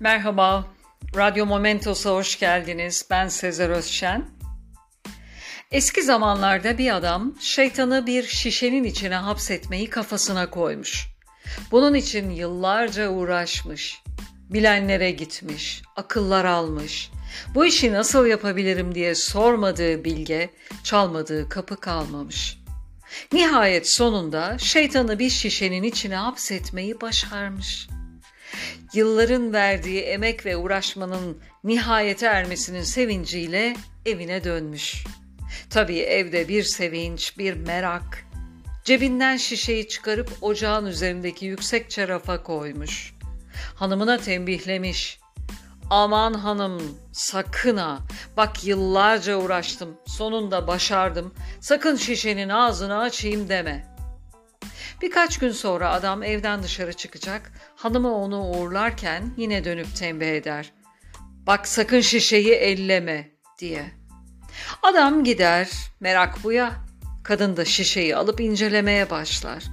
Merhaba, Radyo Momentos'a hoş geldiniz. Ben Sezer Özşen. Eski zamanlarda bir adam şeytanı bir şişenin içine hapsetmeyi kafasına koymuş. Bunun için yıllarca uğraşmış. Bilenlere gitmiş, akıllar almış. Bu işi nasıl yapabilirim diye sormadığı bilge, çalmadığı kapı kalmamış. Nihayet sonunda şeytanı bir şişenin içine hapsetmeyi başarmış.'' Yılların verdiği emek ve uğraşmanın nihayete ermesinin sevinciyle evine dönmüş. Tabii evde bir sevinç, bir merak. Cebinden şişeyi çıkarıp ocağın üzerindeki yüksek çarafa koymuş. Hanımına tembihlemiş. Aman hanım sakın ha bak yıllarca uğraştım sonunda başardım sakın şişenin ağzını açayım deme.'' Birkaç gün sonra adam evden dışarı çıkacak, hanımı onu uğurlarken yine dönüp tembih eder. Bak sakın şişeyi elleme diye. Adam gider, merak bu ya. Kadın da şişeyi alıp incelemeye başlar.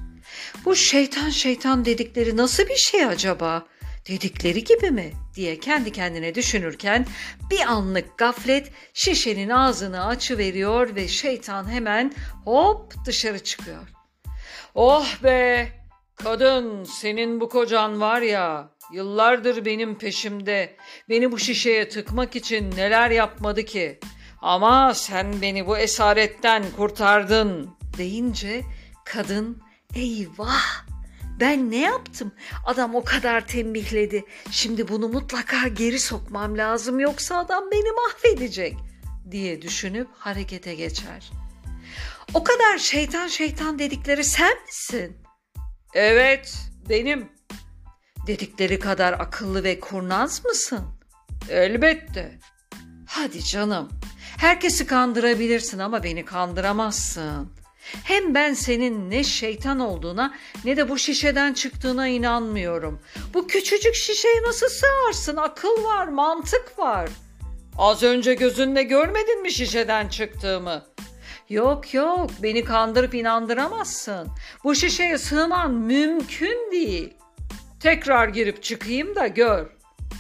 Bu şeytan şeytan dedikleri nasıl bir şey acaba? Dedikleri gibi mi? diye kendi kendine düşünürken bir anlık gaflet şişenin ağzını açıveriyor ve şeytan hemen hop dışarı çıkıyor. Oh be! Kadın senin bu kocan var ya yıllardır benim peşimde. Beni bu şişeye tıkmak için neler yapmadı ki. Ama sen beni bu esaretten kurtardın deyince kadın eyvah ben ne yaptım? Adam o kadar tembihledi. Şimdi bunu mutlaka geri sokmam lazım yoksa adam beni mahvedecek diye düşünüp harekete geçer.'' O kadar şeytan şeytan dedikleri sen misin? Evet, benim. Dedikleri kadar akıllı ve kurnaz mısın? Elbette. Hadi canım. Herkesi kandırabilirsin ama beni kandıramazsın. Hem ben senin ne şeytan olduğuna ne de bu şişeden çıktığına inanmıyorum. Bu küçücük şişeye nasıl sığarsın? Akıl var, mantık var. Az önce gözünle görmedin mi şişeden çıktığımı? Yok yok beni kandırıp inandıramazsın. Bu şişeye sığman mümkün değil. Tekrar girip çıkayım da gör.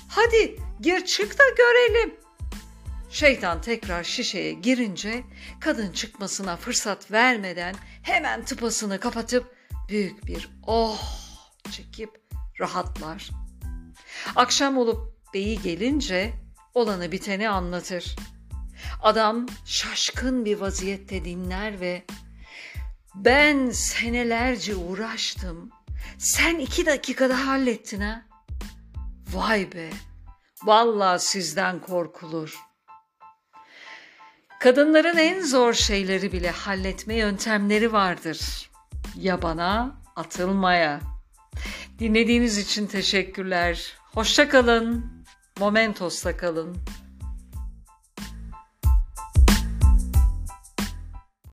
Hadi gir çık da görelim. Şeytan tekrar şişeye girince kadın çıkmasına fırsat vermeden hemen tıpasını kapatıp büyük bir oh çekip rahatlar. Akşam olup beyi gelince olanı biteni anlatır. Adam şaşkın bir vaziyette dinler ve ben senelerce uğraştım. Sen iki dakikada hallettin ha? Vay be, vallahi sizden korkulur. Kadınların en zor şeyleri bile halletme yöntemleri vardır. Yabana atılmaya. Dinlediğiniz için teşekkürler. Hoşça kalın. Momentos'ta kalın.